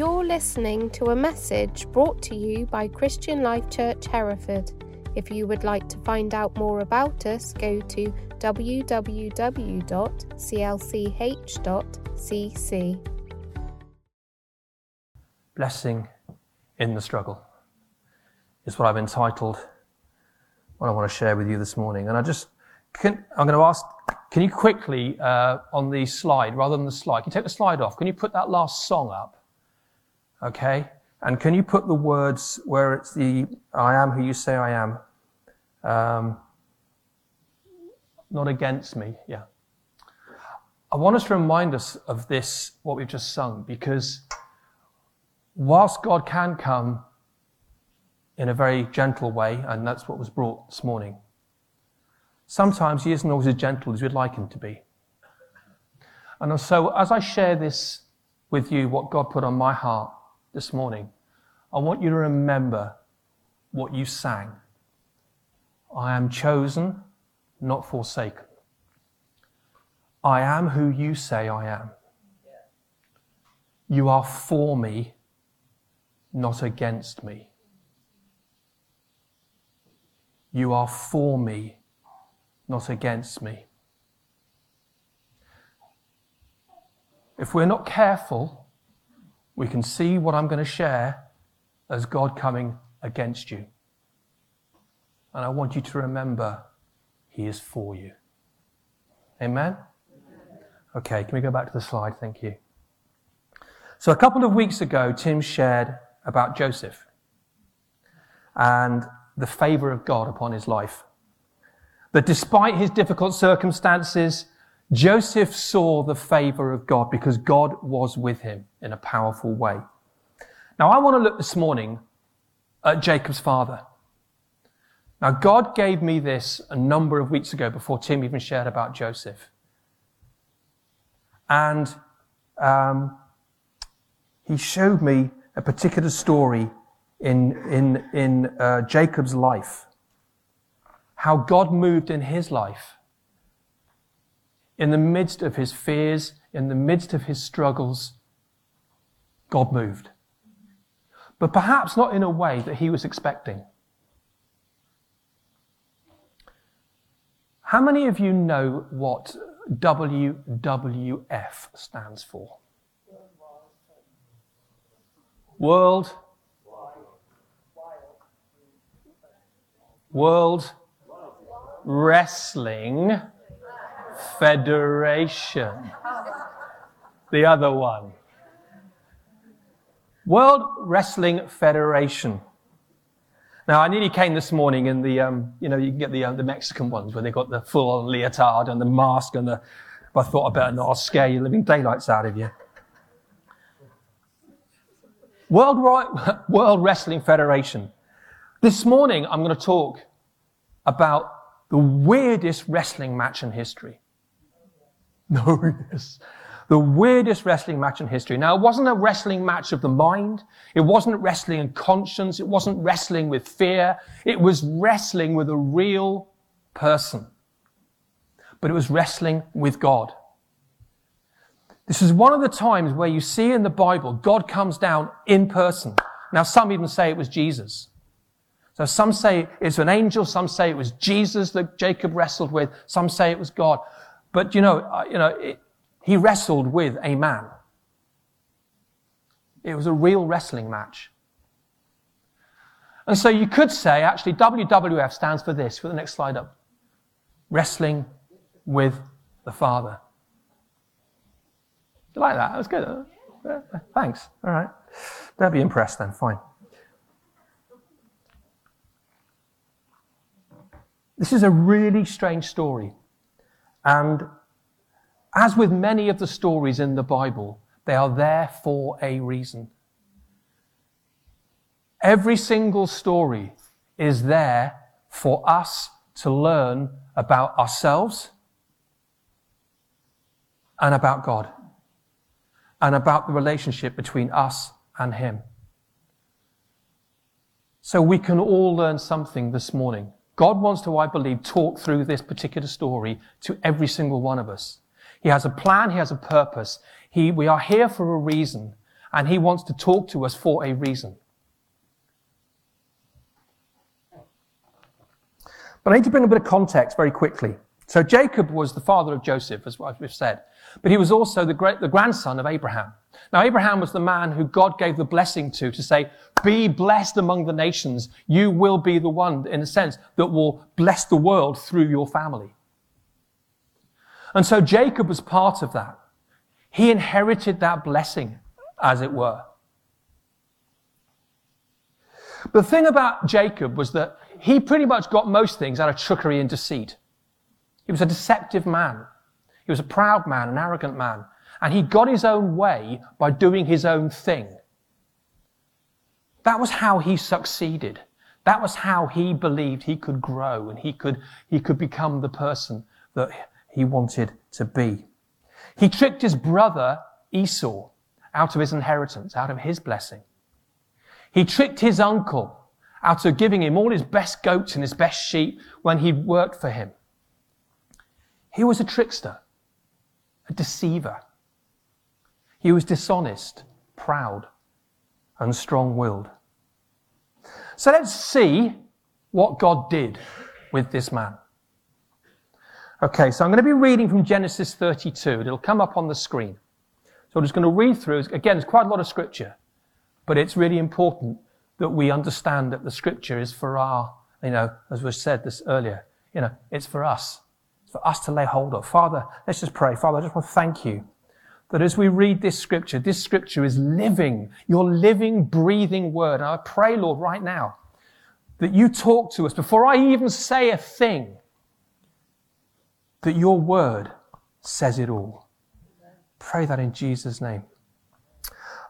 You're listening to a message brought to you by Christian Life Church Hereford. If you would like to find out more about us, go to www.clch.cc. Blessing in the struggle is what I've entitled what I want to share with you this morning. And I just, can, I'm going to ask, can you quickly, uh, on the slide, rather than the slide, can you take the slide off? Can you put that last song up? Okay? And can you put the words where it's the, I am who you say I am? Um, not against me, yeah. I want us to remind us of this, what we've just sung, because whilst God can come in a very gentle way, and that's what was brought this morning, sometimes he isn't always as gentle as we'd like him to be. And so as I share this with you, what God put on my heart this morning, I want you to remember what you sang. I am chosen, not forsaken. I am who you say I am. You are for me, not against me. You are for me, not against me. If we're not careful, we can see what I'm going to share as God coming against you. And I want you to remember He is for you. Amen? Okay, can we go back to the slide? Thank you. So, a couple of weeks ago, Tim shared about Joseph and the favor of God upon his life. That despite his difficult circumstances, Joseph saw the favor of God because God was with him in a powerful way. Now, I want to look this morning at Jacob's father. Now, God gave me this a number of weeks ago before Tim even shared about Joseph. And um, he showed me a particular story in, in, in uh, Jacob's life, how God moved in his life. In the midst of his fears, in the midst of his struggles, God moved. But perhaps not in a way that he was expecting. How many of you know what WWF stands for? World World Wrestling Federation. The other one. World Wrestling Federation. Now, I nearly came this morning in the, um, you know, you can get the, uh, the Mexican ones where they've got the full leotard and the mask and the, I thought I better not, I'll scare you living daylights out of you. World, World Wrestling Federation. This morning, I'm going to talk about the weirdest wrestling match in history. No, yes. The weirdest wrestling match in history. Now, it wasn't a wrestling match of the mind. It wasn't wrestling in conscience. It wasn't wrestling with fear. It was wrestling with a real person. But it was wrestling with God. This is one of the times where you see in the Bible, God comes down in person. Now, some even say it was Jesus. So some say it's an angel, some say it was Jesus that Jacob wrestled with, some say it was God. But you know, you know, it, he wrestled with a man. It was a real wrestling match. And so you could say, actually, WWF stands for this. For the next slide up. Wrestling with the Father. You like that? That was good. Uh, thanks. All right. They'll be impressed then. Fine. This is a really strange story. And as with many of the stories in the Bible, they are there for a reason. Every single story is there for us to learn about ourselves and about God and about the relationship between us and Him. So we can all learn something this morning. God wants to, I believe, talk through this particular story to every single one of us. He has a plan. He has a purpose. He, we are here for a reason. and he wants to talk to us for a reason. But I need to bring a bit of context very quickly. So Jacob was the father of Joseph, as we've said, but he was also the, great, the grandson of Abraham. Now, Abraham was the man who God gave the blessing to, to say, be blessed among the nations. You will be the one, in a sense, that will bless the world through your family. And so Jacob was part of that. He inherited that blessing, as it were. But the thing about Jacob was that he pretty much got most things out of trickery and deceit. He was a deceptive man. He was a proud man, an arrogant man. And he got his own way by doing his own thing. That was how he succeeded. That was how he believed he could grow and he could, he could become the person that he wanted to be. He tricked his brother Esau out of his inheritance, out of his blessing. He tricked his uncle out of giving him all his best goats and his best sheep when he worked for him. He was a trickster, a deceiver. He was dishonest, proud, and strong willed. So let's see what God did with this man. Okay, so I'm going to be reading from Genesis 32. It'll come up on the screen. So I'm just going to read through. Again, it's quite a lot of scripture, but it's really important that we understand that the scripture is for our, you know, as was said this earlier, you know, it's for us. For us to lay hold of. Father, let's just pray. Father, I just want to thank you that as we read this scripture, this scripture is living, your living, breathing word. And I pray, Lord, right now, that you talk to us before I even say a thing, that your word says it all. Pray that in Jesus' name.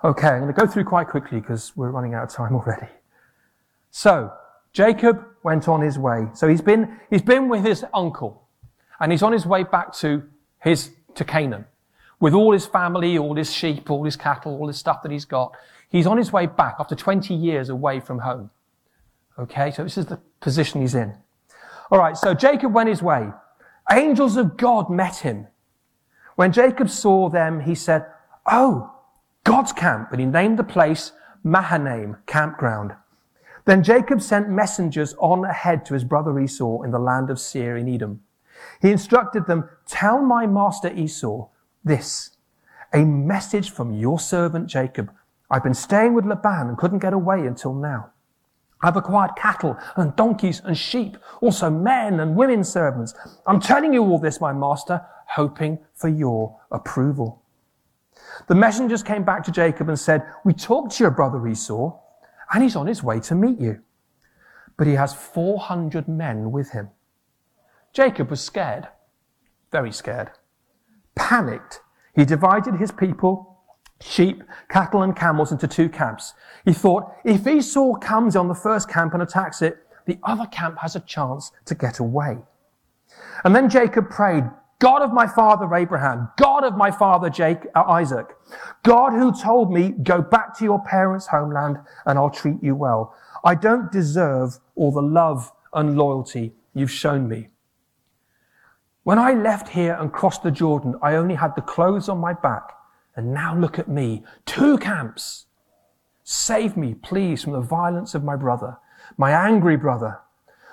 Okay, I'm going to go through quite quickly because we're running out of time already. So, Jacob went on his way. So he's been, he's been with his uncle and he's on his way back to his, to Canaan with all his family, all his sheep, all his cattle, all his stuff that he's got. He's on his way back after 20 years away from home. Okay, so this is the position he's in. All right, so Jacob went his way. Angels of God met him. When Jacob saw them, he said, Oh, God's camp, and he named the place Mahanaim, campground. Then Jacob sent messengers on ahead to his brother Esau in the land of Seir in Edom. He instructed them, Tell my master Esau this, a message from your servant Jacob. I've been staying with Laban and couldn't get away until now. I've acquired cattle and donkeys and sheep, also men and women servants. I'm telling you all this, my master, hoping for your approval. The messengers came back to Jacob and said, We talked to your brother Esau, and he's on his way to meet you. But he has 400 men with him. Jacob was scared, very scared. Panicked, he divided his people, sheep, cattle, and camels into two camps. He thought, if Esau comes on the first camp and attacks it, the other camp has a chance to get away. And then Jacob prayed, God of my father Abraham, God of my father Jake, uh, Isaac, God who told me, go back to your parents' homeland and I'll treat you well. I don't deserve all the love and loyalty you've shown me. When I left here and crossed the Jordan, I only had the clothes on my back. And now look at me. Two camps. Save me, please, from the violence of my brother, my angry brother.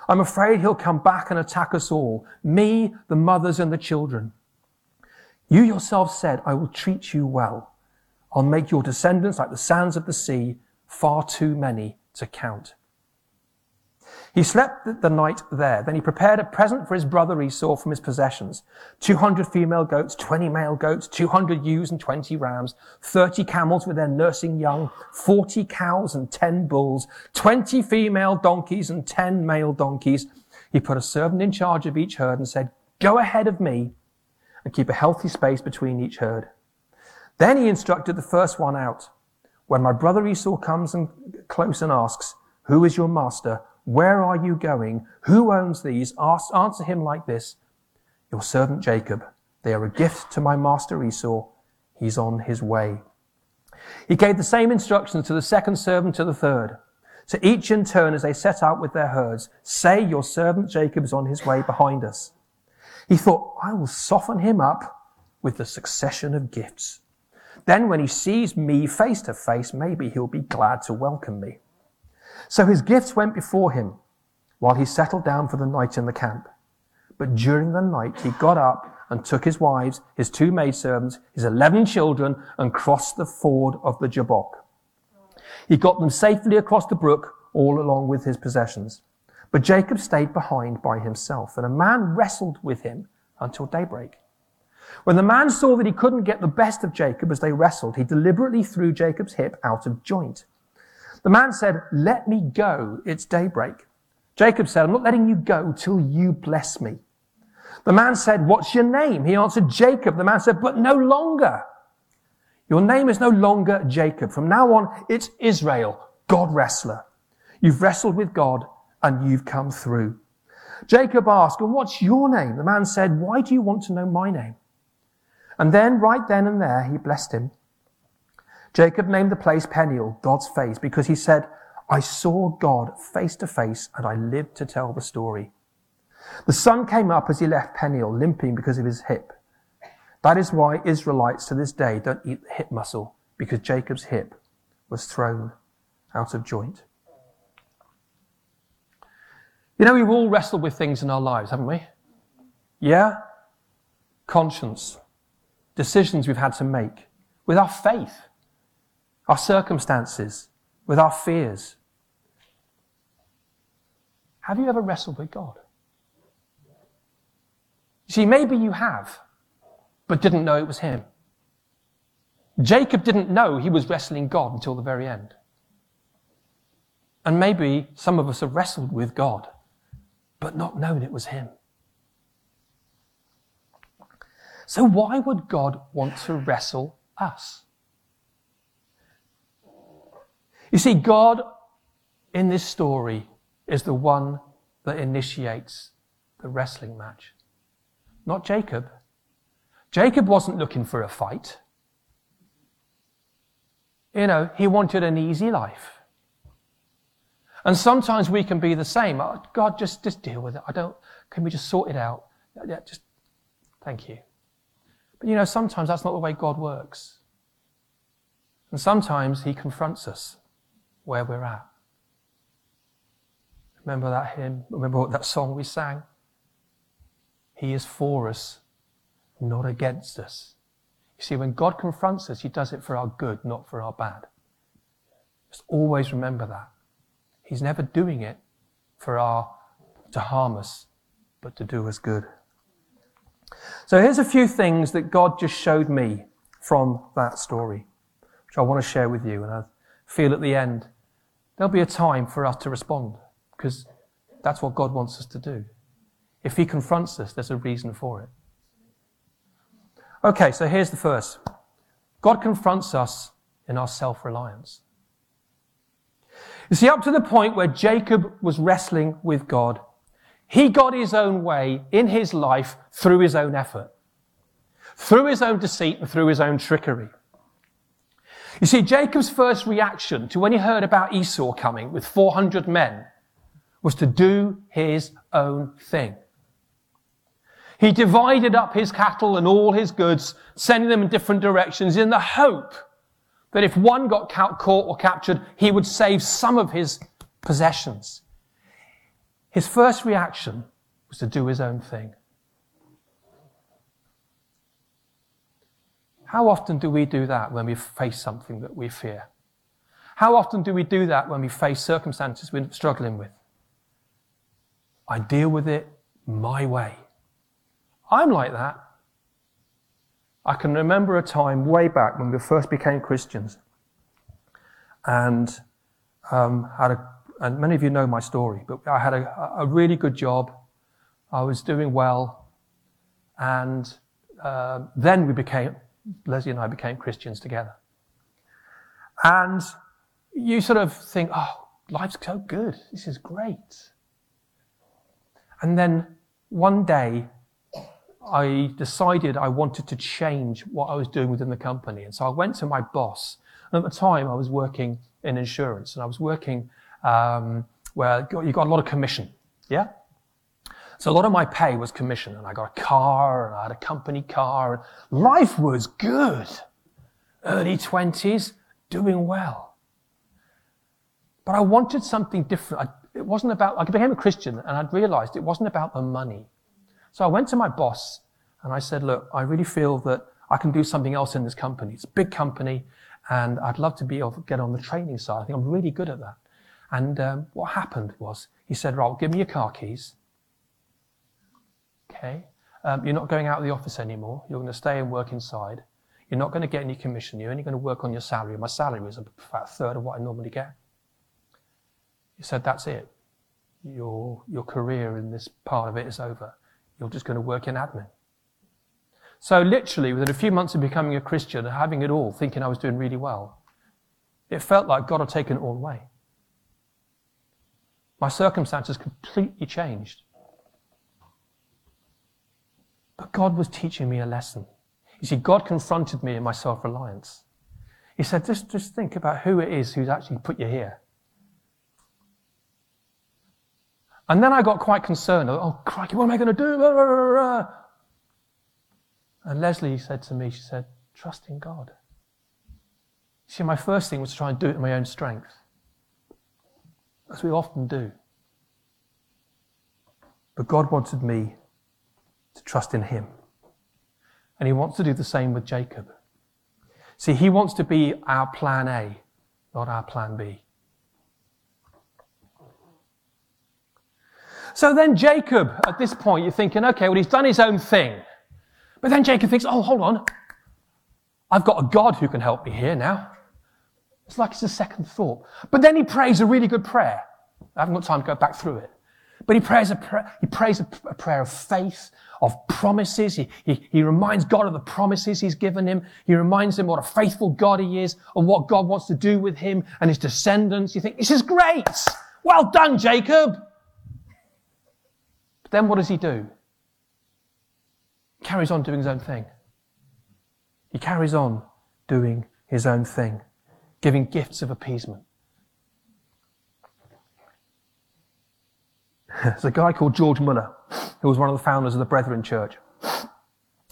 I'm afraid he'll come back and attack us all, me, the mothers and the children. You yourself said, I will treat you well. I'll make your descendants like the sands of the sea, far too many to count. He slept the night there. Then he prepared a present for his brother Esau from his possessions. 200 female goats, 20 male goats, 200 ewes and 20 rams, 30 camels with their nursing young, 40 cows and 10 bulls, 20 female donkeys and 10 male donkeys. He put a servant in charge of each herd and said, go ahead of me and keep a healthy space between each herd. Then he instructed the first one out. When my brother Esau comes and close and asks, who is your master? Where are you going? Who owns these? Ask, answer him like this Your servant Jacob. They are a gift to my master Esau. He's on his way. He gave the same instructions to the second servant to the third. To each in turn as they set out with their herds, say your servant Jacob is on his way behind us. He thought, I will soften him up with the succession of gifts. Then when he sees me face to face, maybe he'll be glad to welcome me. So his gifts went before him while he settled down for the night in the camp. But during the night he got up and took his wives, his two maidservants, his eleven children, and crossed the ford of the Jabbok. He got them safely across the brook, all along with his possessions. But Jacob stayed behind by himself, and a man wrestled with him until daybreak. When the man saw that he couldn't get the best of Jacob as they wrestled, he deliberately threw Jacob's hip out of joint. The man said, Let me go, it's daybreak. Jacob said, I'm not letting you go till you bless me. The man said, What's your name? He answered, Jacob. The man said, But no longer. Your name is no longer Jacob. From now on, it's Israel, God wrestler. You've wrestled with God and you've come through. Jacob asked, And what's your name? The man said, Why do you want to know my name? And then, right then and there, he blessed him. Jacob named the place Peniel, God's face, because he said, I saw God face to face and I lived to tell the story. The sun came up as he left Peniel, limping because of his hip. That is why Israelites to this day don't eat the hip muscle, because Jacob's hip was thrown out of joint. You know, we've all wrestled with things in our lives, haven't we? Yeah? Conscience, decisions we've had to make, with our faith, our circumstances, with our fears. Have you ever wrestled with God? See, maybe you have, but didn't know it was Him. Jacob didn't know he was wrestling God until the very end. And maybe some of us have wrestled with God, but not known it was Him. So why would God want to wrestle us? You see, God in this story is the one that initiates the wrestling match, not Jacob. Jacob wasn't looking for a fight. You know, he wanted an easy life. And sometimes we can be the same. Oh, God, just, just deal with it. I don't, can we just sort it out? Yeah, just, thank you. But you know, sometimes that's not the way God works. And sometimes He confronts us where we're at. Remember that hymn? Remember that song we sang? He is for us, not against us. You see, when God confronts us, He does it for our good, not for our bad. Just always remember that. He's never doing it for our, to harm us, but to do us good. So here's a few things that God just showed me from that story, which I want to share with you. And I feel at the end, there'll be a time for us to respond because that's what God wants us to do. If He confronts us, there's a reason for it. Okay, so here's the first. God confronts us in our self-reliance. You see, up to the point where Jacob was wrestling with God, he got his own way in his life through his own effort, through his own deceit and through his own trickery. You see, Jacob's first reaction to when he heard about Esau coming with 400 men was to do his own thing. He divided up his cattle and all his goods, sending them in different directions in the hope that if one got caught or captured, he would save some of his possessions. His first reaction was to do his own thing. How often do we do that when we face something that we fear? How often do we do that when we face circumstances we're struggling with? I deal with it my way. I'm like that. I can remember a time way back when we first became Christians and um, had a and many of you know my story, but I had a, a really good job. I was doing well. And uh, then we became, Leslie and I became Christians together. And you sort of think, oh, life's so good. This is great. And then one day, I decided I wanted to change what I was doing within the company. And so I went to my boss. And at the time, I was working in insurance and I was working um, where you got a lot of commission. Yeah? So a lot of my pay was commission, and I got a car, and I had a company car. Life was good. early 20s, doing well. But I wanted something different. I, it wasn't about, I became a Christian and I'd realized it wasn't about the money. So I went to my boss and I said, look, I really feel that I can do something else in this company. It's a big company and I'd love to be able to get on the training side. I think I'm really good at that. And um, what happened was he said, right, give me your car keys. Okay. Um, you're not going out of the office anymore. You're going to stay and work inside. You're not going to get any commission. You're only going to work on your salary. My salary is about a third of what I normally get. He said, that's it. Your, your career in this part of it is over. You're just going to work in admin. So literally, within a few months of becoming a Christian and having it all, thinking I was doing really well, it felt like God had taken it all away. My circumstances completely changed. But God was teaching me a lesson. You see, God confronted me in my self-reliance. He said, just, just think about who it is who's actually put you here. And then I got quite concerned. Oh, crikey, what am I going to do? And Leslie said to me, she said, trust in God. See, my first thing was to try and do it in my own strength, as we often do. But God wanted me to trust in Him. And He wants to do the same with Jacob. See, He wants to be our plan A, not our plan B. So then Jacob, at this point, you're thinking, okay, well, he's done his own thing. But then Jacob thinks, oh, hold on. I've got a God who can help me here now. It's like it's a second thought. But then he prays a really good prayer. I haven't got time to go back through it. But he prays a, pra- he prays prayer of faith, of promises. He, he, he reminds God of the promises he's given him. He reminds him what a faithful God he is and what God wants to do with him and his descendants. You think, this is great. Well done, Jacob. But then what does he do? He carries on doing his own thing. He carries on doing his own thing, giving gifts of appeasement. There's a guy called George Muller, who was one of the founders of the Brethren Church.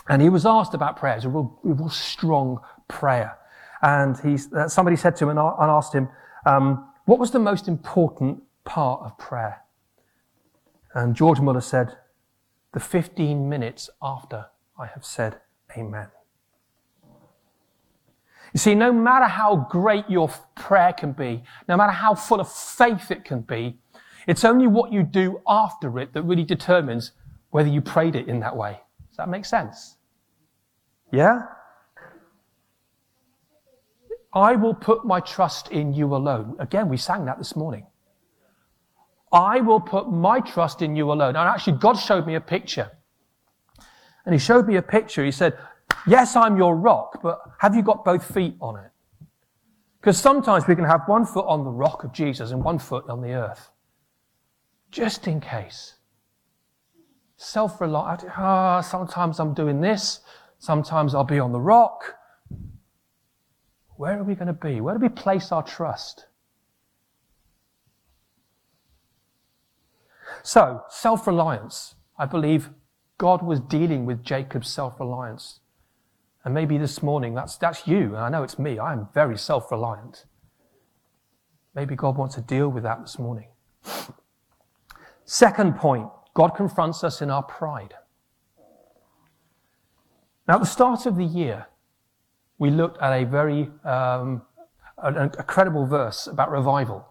And he was asked about prayer. It's a real, real strong prayer. And he, uh, somebody said to him and, and asked him, um, what was the most important part of prayer? And George Muller said, the 15 minutes after I have said amen. You see, no matter how great your prayer can be, no matter how full of faith it can be, it's only what you do after it that really determines whether you prayed it in that way. Does that make sense? Yeah? I will put my trust in you alone. Again, we sang that this morning. I will put my trust in you alone. And actually, God showed me a picture. And he showed me a picture. He said, Yes, I'm your rock, but have you got both feet on it? Because sometimes we can have one foot on the rock of Jesus and one foot on the earth. Just in case. Self reliant. Ah, sometimes I'm doing this. Sometimes I'll be on the rock. Where are we going to be? Where do we place our trust? So, self reliance. I believe God was dealing with Jacob's self reliance. And maybe this morning that's, that's you, and I know it's me. I am very self reliant. Maybe God wants to deal with that this morning. Second point God confronts us in our pride. Now, at the start of the year, we looked at a very um, a, a credible verse about revival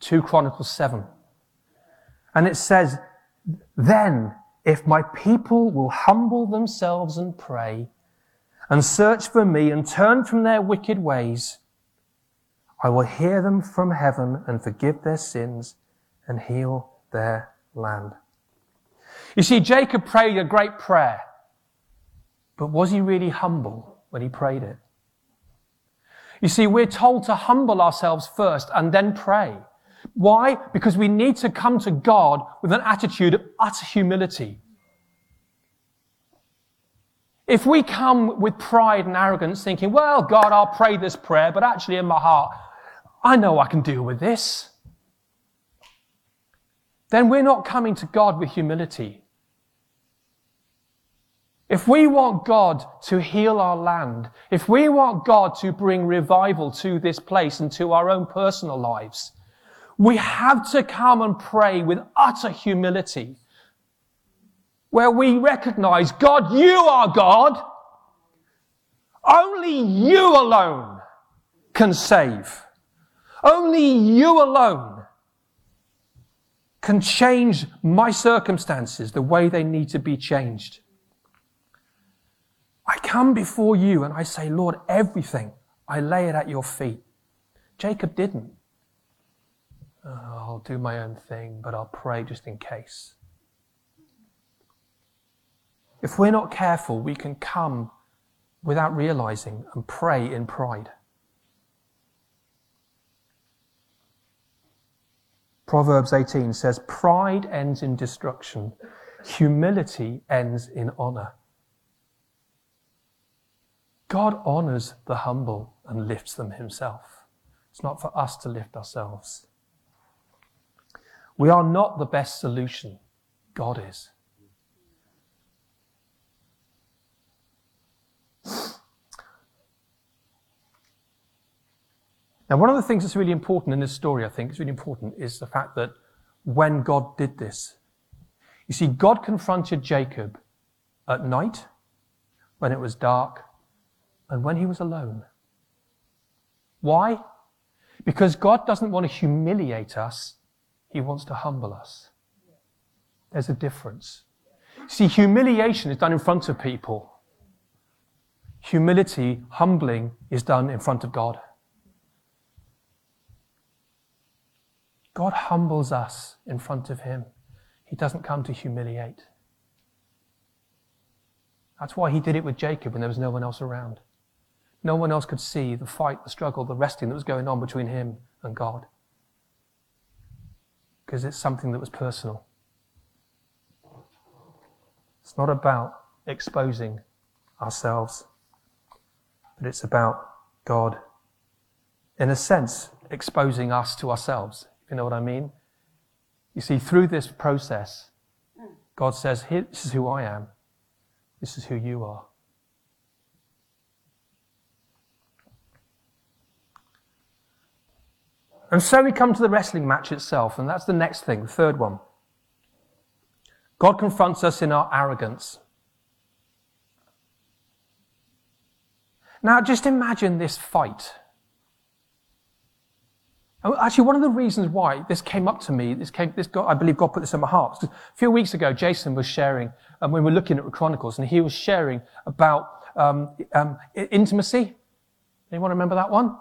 2 Chronicles 7. And it says, Then, if my people will humble themselves and pray, and search for me and turn from their wicked ways, I will hear them from heaven and forgive their sins and heal their land. You see, Jacob prayed a great prayer, but was he really humble when he prayed it? You see, we're told to humble ourselves first and then pray. Why? Because we need to come to God with an attitude of utter humility. If we come with pride and arrogance thinking, well, God, I'll pray this prayer, but actually in my heart, I know I can deal with this, then we're not coming to God with humility. If we want God to heal our land, if we want God to bring revival to this place and to our own personal lives, we have to come and pray with utter humility, where we recognize, God, you are God. Only you alone can save. Only you alone can change my circumstances the way they need to be changed. I come before you and I say, Lord, everything, I lay it at your feet. Jacob didn't. Oh, I'll do my own thing, but I'll pray just in case. If we're not careful, we can come without realizing and pray in pride. Proverbs 18 says, Pride ends in destruction, humility ends in honor. God honors the humble and lifts them himself. It's not for us to lift ourselves. We are not the best solution. God is. Now, one of the things that's really important in this story, I think, is really important, is the fact that when God did this, you see, God confronted Jacob at night, when it was dark, and when he was alone. Why? Because God doesn't want to humiliate us, He wants to humble us. There's a difference. See, humiliation is done in front of people. Humility, humbling, is done in front of God. God humbles us in front of Him. He doesn't come to humiliate. That's why He did it with Jacob when there was no one else around. No one else could see the fight, the struggle, the wrestling that was going on between him and God. Because it's something that was personal. It's not about exposing ourselves, but it's about God, in a sense, exposing us to ourselves, you know what I mean. You see, through this process, God says, This is who I am, this is who you are. And so we come to the wrestling match itself, and that's the next thing, the third one. God confronts us in our arrogance. Now, just imagine this fight. Actually, one of the reasons why this came up to me, this came, this got, I believe God put this in my heart. A few weeks ago, Jason was sharing, and um, we were looking at Chronicles, and he was sharing about um, um, intimacy. Anyone remember that one?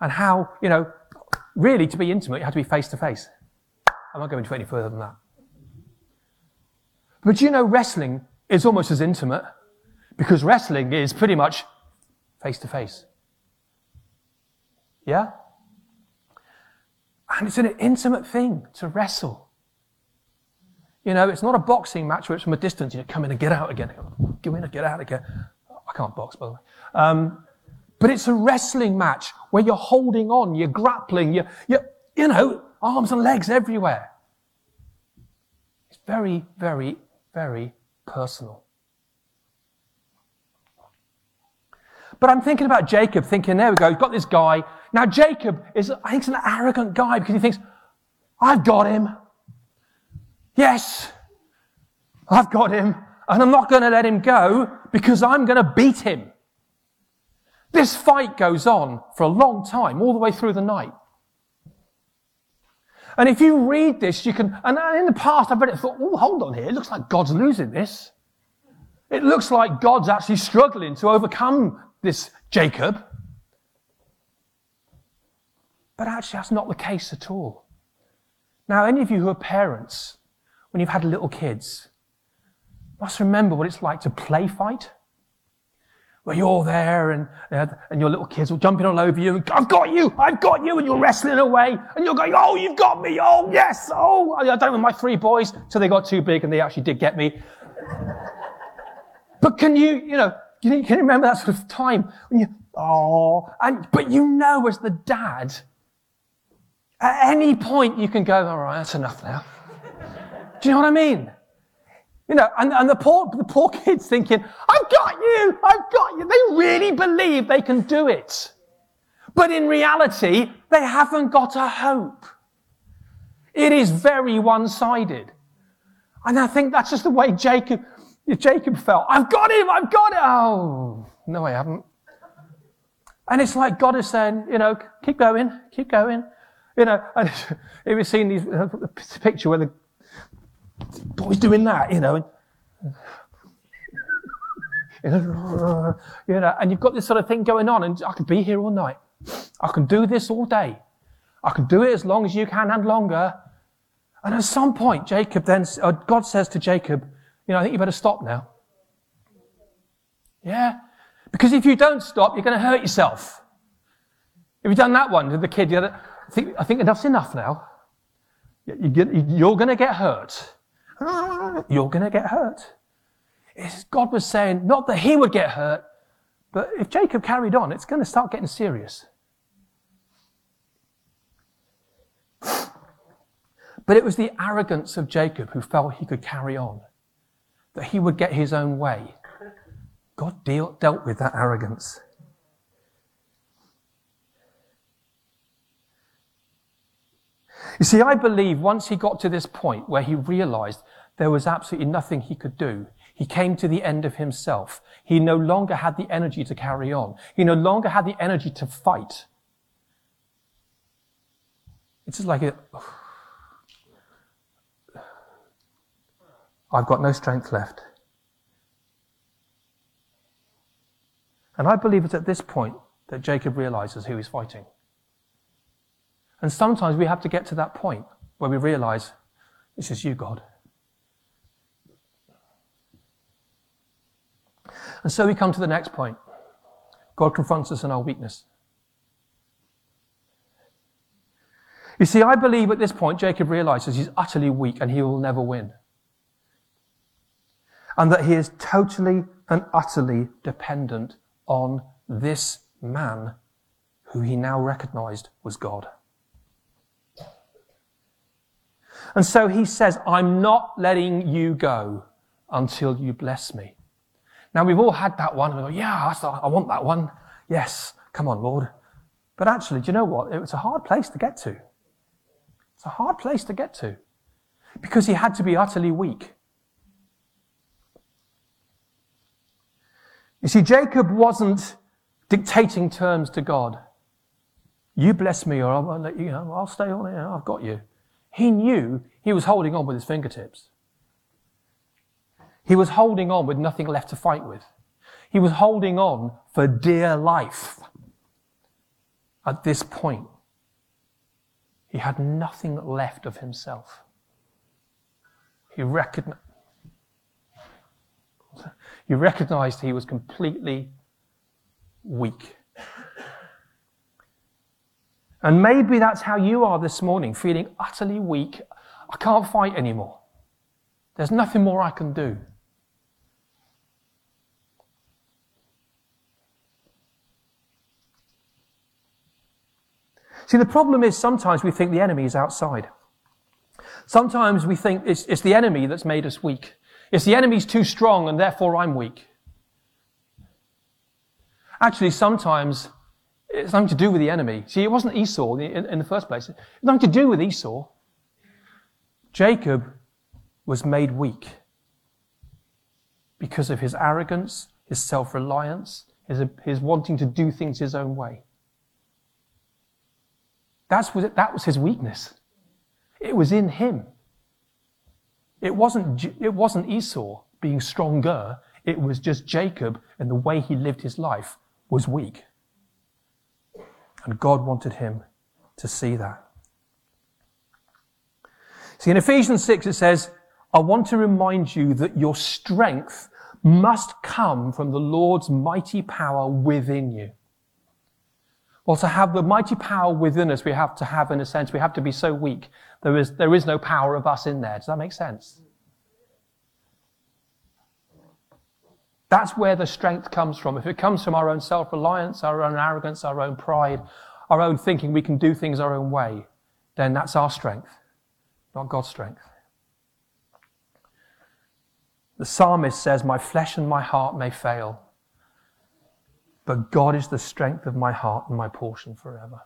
And how, you know, really, to be intimate, you have to be face to face. I'm not going to any further than that. But you know, wrestling is almost as intimate because wrestling is pretty much face to face. Yeah? And it's an intimate thing to wrestle. You know, it's not a boxing match where it's from a distance, you come in and get out again. Come in and get out again. I can't box, by the way. Um, but it's a wrestling match where you're holding on, you're grappling, you're, you're, you know, arms and legs everywhere. It's very, very, very personal. But I'm thinking about Jacob, thinking, there we go, he's got this guy. Now, Jacob is, I think, he's an arrogant guy because he thinks, I've got him. Yes, I've got him. And I'm not going to let him go because I'm going to beat him. This fight goes on for a long time, all the way through the night. And if you read this, you can, and in the past I've read it thought, oh, hold on here, it looks like God's losing this. It looks like God's actually struggling to overcome this Jacob. But actually, that's not the case at all. Now, any of you who are parents, when you've had little kids, must remember what it's like to play fight where you're there and, and your little kids are jumping all over you. And, I've got you! I've got you! And you're wrestling away and you're going, oh, you've got me! Oh, yes! Oh, I don't with my three boys till they got too big and they actually did get me. but can you, you know, can you, can you remember that sort of time when you, oh, and, but you know as the dad, at any point you can go, all right, that's enough now. Do you know what I mean? You know, and, and the poor, the poor kids thinking, I've got you, I've got you. They really believe they can do it. But in reality, they haven't got a hope. It is very one-sided. And I think that's just the way Jacob, Jacob felt. I've got him, I've got it. Oh, no, I haven't. And it's like God is saying, you know, keep going, keep going. You know, and have you seen these uh, picture where the boy's doing that, you know, and, you know, and you've got this sort of thing going on, and I could be here all night. I can do this all day. I can do it as long as you can and longer. And at some point, Jacob then, God says to Jacob, you know, I think you better stop now. Yeah. Because if you don't stop, you're going to hurt yourself. Have you done that one with the kid? I think, I think enough's enough now. You're going to get hurt. Ah. You're going to get hurt. God was saying, not that he would get hurt, but if Jacob carried on, it's going to start getting serious. But it was the arrogance of Jacob who felt he could carry on, that he would get his own way. God deal, dealt with that arrogance. You see, I believe once he got to this point where he realized there was absolutely nothing he could do, he came to the end of himself. He no longer had the energy to carry on. He no longer had the energy to fight. It's just like a, I've got no strength left. And I believe it's at this point that Jacob realizes who he's fighting. And sometimes we have to get to that point where we realize it's just you, God. And so we come to the next point. God confronts us in our weakness. You see, I believe at this point Jacob realizes he's utterly weak and he will never win. And that he is totally and utterly dependent on this man who he now recognized was God. And so he says, I'm not letting you go until you bless me. Now we've all had that one. We go, yeah, I want that one. Yes, come on, Lord. But actually, do you know what? It was a hard place to get to. It's a hard place to get to because he had to be utterly weak. You see, Jacob wasn't dictating terms to God. You bless me or I'll let you, you know, I'll stay on it. I've got you. He knew he was holding on with his fingertips. He was holding on with nothing left to fight with. He was holding on for dear life. At this point, he had nothing left of himself. He recognized, he recognized he was completely weak. And maybe that's how you are this morning, feeling utterly weak. I can't fight anymore. There's nothing more I can do. See, the problem is sometimes we think the enemy is outside. Sometimes we think it's, it's the enemy that's made us weak. It's the enemy's too strong and therefore I'm weak. Actually, sometimes it's nothing to do with the enemy. See, it wasn't Esau in, in the first place. It's nothing to do with Esau. Jacob was made weak because of his arrogance, his self-reliance, his, his wanting to do things his own way. That's that was his weakness. It was in him. It wasn't, it wasn't Esau being stronger. It was just Jacob and the way he lived his life was weak. And God wanted him to see that. See, in Ephesians 6, it says, I want to remind you that your strength must come from the Lord's mighty power within you. Well, to have the mighty power within us, we have to have, in a sense, we have to be so weak. There is, there is no power of us in there. Does that make sense? That's where the strength comes from. If it comes from our own self-reliance, our own arrogance, our own pride, our own thinking we can do things our own way, then that's our strength, not God's strength. The psalmist says, My flesh and my heart may fail, but God is the strength of my heart and my portion forever.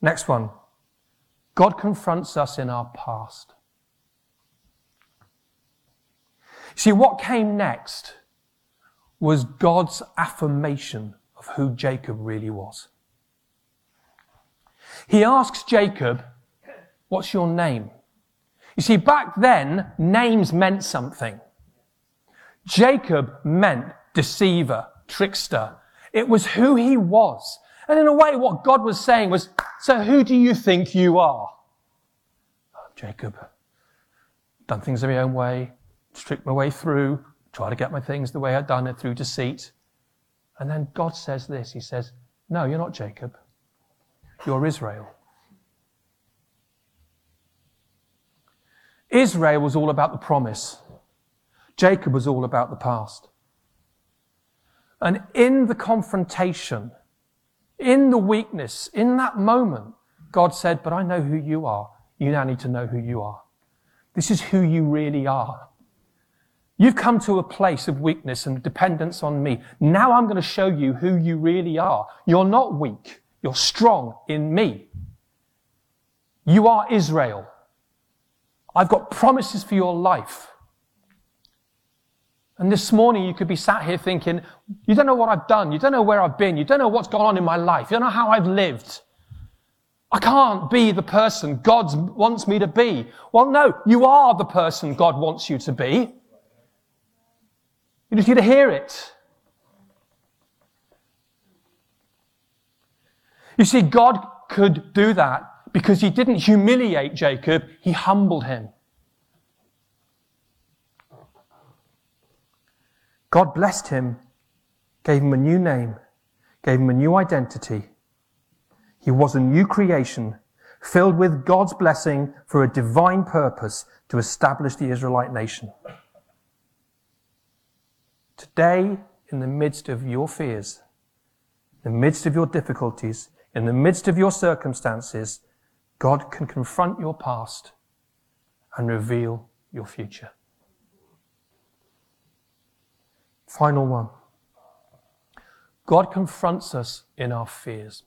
Next one. God confronts us in our past. See, what came next was God's affirmation of who Jacob really was. He asks Jacob, What's your name? You see, back then, names meant something. Jacob meant deceiver, trickster. It was who he was. And in a way, what God was saying was, so who do you think you are? Jacob, done things in my own way, tricked my way through, try to get my things the way I'd done it through deceit. And then God says this He says, No, you're not Jacob. You're Israel. Israel was all about the promise. Jacob was all about the past. And in the confrontation, in the weakness, in that moment, God said, But I know who you are. You now need to know who you are. This is who you really are. You've come to a place of weakness and dependence on me. Now I'm going to show you who you really are. You're not weak. You're strong in me. You are Israel. I've got promises for your life. And this morning you could be sat here thinking, you don't know what I've done. You don't know where I've been. You don't know what's gone on in my life. You don't know how I've lived. I can't be the person God wants me to be. Well, no, you are the person God wants you to be. You just need to hear it. You see, God could do that because he didn't humiliate Jacob, he humbled him. God blessed him, gave him a new name, gave him a new identity. He was a new creation, filled with God's blessing for a divine purpose to establish the Israelite nation. Today, in the midst of your fears, in the midst of your difficulties, in the midst of your circumstances, God can confront your past and reveal your future. Final one. God confronts us in our fears.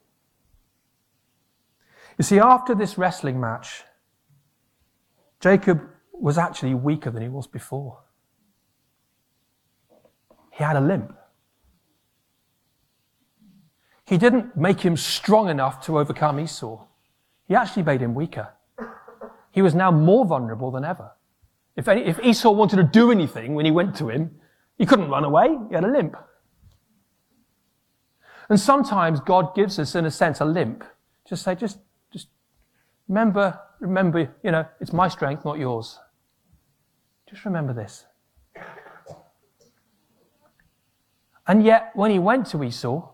You see, after this wrestling match, Jacob was actually weaker than he was before he had a limp. He didn't make him strong enough to overcome Esau. He actually made him weaker. He was now more vulnerable than ever. If, any, if Esau wanted to do anything when he went to him, he couldn't run away. He had a limp. And sometimes God gives us, in a sense, a limp. Just say, just, just remember, remember, you know, it's my strength, not yours. Just remember this. And yet, when he went to Esau,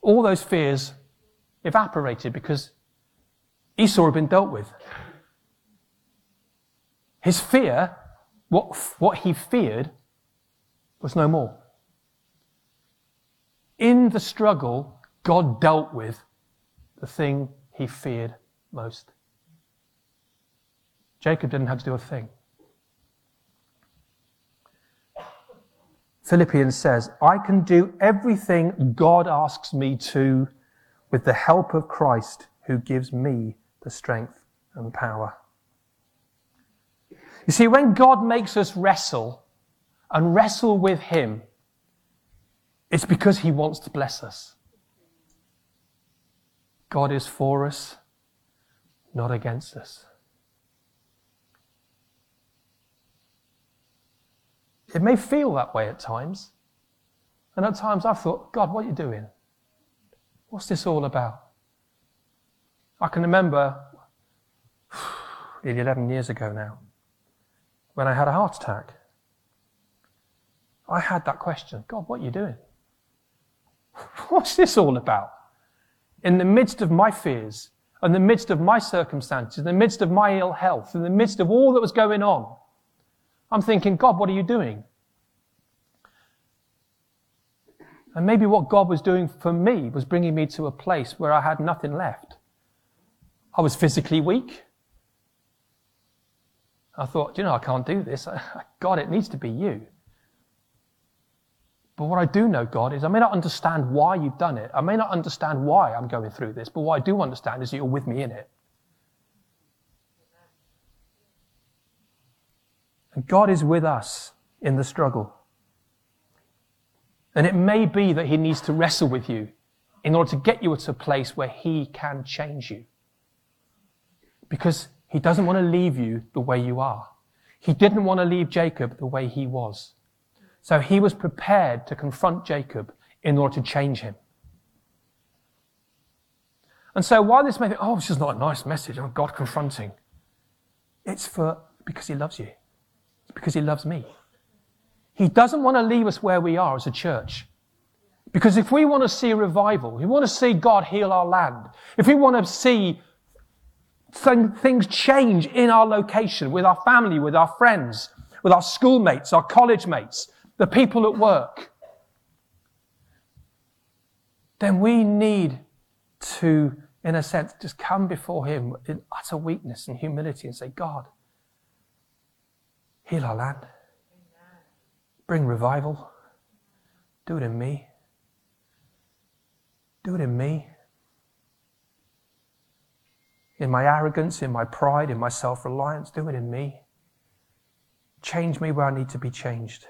all those fears evaporated because Esau had been dealt with. His fear, what, what he feared, was no more. In the struggle, God dealt with the thing he feared most. Jacob didn't have to do a thing. Philippians says, I can do everything God asks me to with the help of Christ who gives me the strength and power. You see, when God makes us wrestle and wrestle with Him, it's because He wants to bless us. God is for us, not against us. It may feel that way at times. And at times I've thought, God, what are you doing? What's this all about? I can remember nearly 11 years ago now when I had a heart attack. I had that question God, what are you doing? What's this all about? In the midst of my fears, in the midst of my circumstances, in the midst of my ill health, in the midst of all that was going on, I'm thinking, God, what are you doing? And maybe what God was doing for me was bringing me to a place where I had nothing left. I was physically weak. I thought, you know, I can't do this. God, it needs to be you. But what I do know, God, is I may not understand why you've done it. I may not understand why I'm going through this, but what I do understand is that you're with me in it. God is with us in the struggle. And it may be that He needs to wrestle with you in order to get you to a place where He can change you. Because He doesn't want to leave you the way you are. He didn't want to leave Jacob the way he was. So he was prepared to confront Jacob in order to change him. And so while this may be, oh, this is not a nice message of God confronting, it's for because he loves you. Because he loves me. He doesn't want to leave us where we are as a church. Because if we want to see revival, we want to see God heal our land, if we want to see things change in our location, with our family, with our friends, with our schoolmates, our college mates, the people at work, then we need to, in a sense, just come before Him in utter weakness and humility and say, God, heal our land. Bring revival. Do it in me. Do it in me. In my arrogance, in my pride, in my self reliance, do it in me. Change me where I need to be changed.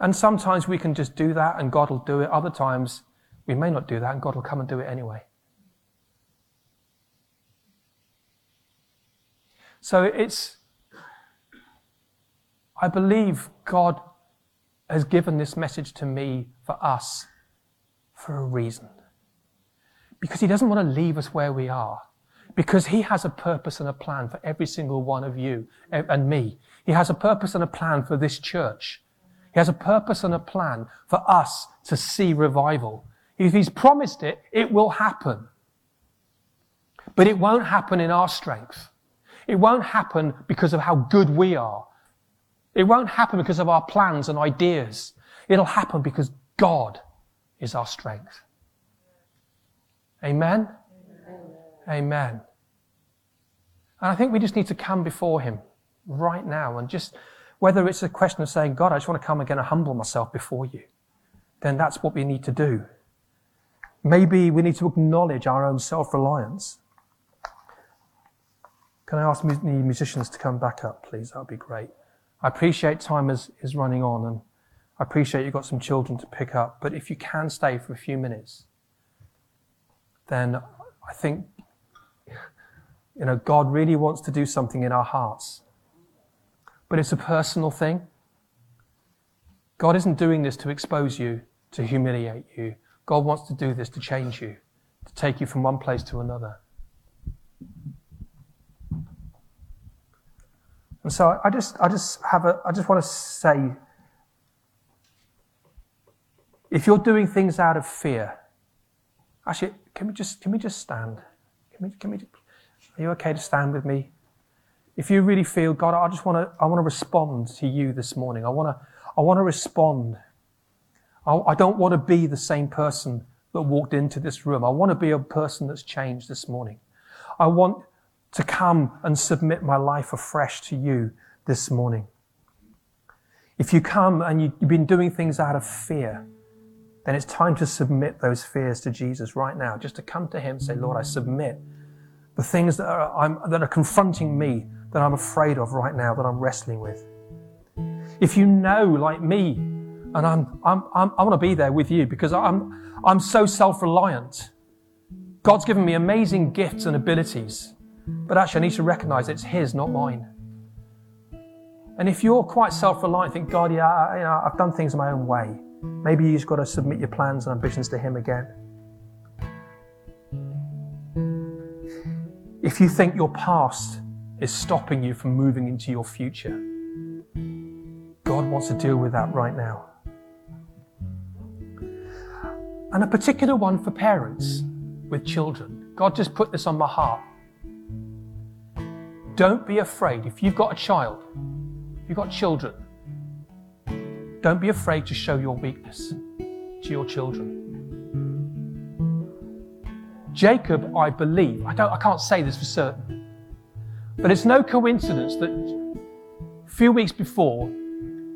And sometimes we can just do that and God will do it. Other times we may not do that and God will come and do it anyway. So it's, I believe God has given this message to me for us for a reason. Because He doesn't want to leave us where we are. Because He has a purpose and a plan for every single one of you and me. He has a purpose and a plan for this church. He has a purpose and a plan for us to see revival. If He's promised it, it will happen. But it won't happen in our strength. It won't happen because of how good we are. It won't happen because of our plans and ideas. It'll happen because God is our strength. Amen? Amen? And I think we just need to come before Him right now and just whether it's a question of saying, God, I just want to come again and humble myself before you, then that's what we need to do. Maybe we need to acknowledge our own self reliance. Can I ask the musicians to come back up, please? That would be great. I appreciate time is, is running on and I appreciate you've got some children to pick up, but if you can stay for a few minutes, then I think, you know, God really wants to do something in our hearts but it's a personal thing. God isn't doing this to expose you, to humiliate you. God wants to do this to change you, to take you from one place to another. And so I just, I just have a, I just want to say, if you're doing things out of fear, actually, can we just, can we just stand? Can we, can we, are you okay to stand with me? If you really feel, God, I just want to, I want to respond to you this morning. I want to, I want to respond. I, I don't want to be the same person that walked into this room. I want to be a person that's changed this morning. I want to come and submit my life afresh to you this morning. If you come and you've been doing things out of fear, then it's time to submit those fears to Jesus right now. Just to come to Him and say, Lord, I submit the things that are, that are confronting me that I'm afraid of right now, that I'm wrestling with. If you know, like me, and I'm, I'm, I'm i want to be there with you because I'm, I'm so self reliant. God's given me amazing gifts and abilities, but actually I need to recognize it's His, not mine. And if you're quite self reliant, think, God, yeah, you know, I've done things my own way. Maybe you've got to submit your plans and ambitions to Him again. If you think your past is stopping you from moving into your future. God wants to deal with that right now. And a particular one for parents with children. God just put this on my heart. Don't be afraid. If you've got a child, if you've got children, don't be afraid to show your weakness to your children. Jacob, I believe, I, don't, I can't say this for certain, But it's no coincidence that a few weeks before,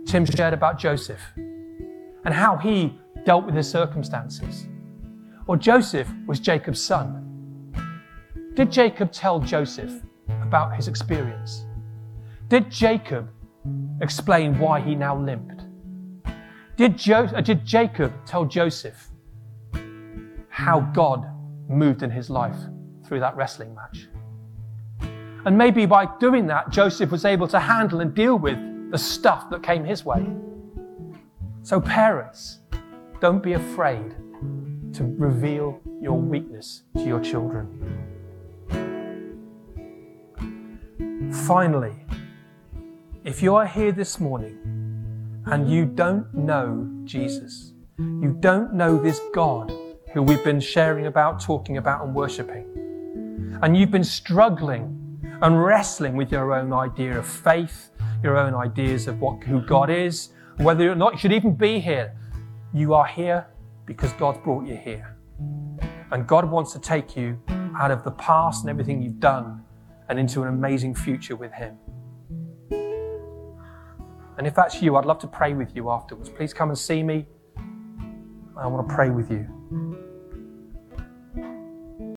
Tim shared about Joseph and how he dealt with his circumstances. Well, Joseph was Jacob's son. Did Jacob tell Joseph about his experience? Did Jacob explain why he now limped? Did, jo- uh, did Jacob tell Joseph how God moved in his life through that wrestling match? And maybe by doing that, Joseph was able to handle and deal with the stuff that came his way. So, parents, don't be afraid to reveal your weakness to your children. Finally, if you are here this morning and you don't know Jesus, you don't know this God who we've been sharing about, talking about, and worshipping, and you've been struggling and wrestling with your own idea of faith, your own ideas of what, who God is, whether or not you should even be here, you are here because God's brought you here. And God wants to take you out of the past and everything you've done and into an amazing future with Him. And if that's you, I'd love to pray with you afterwards. Please come and see me. I want to pray with you.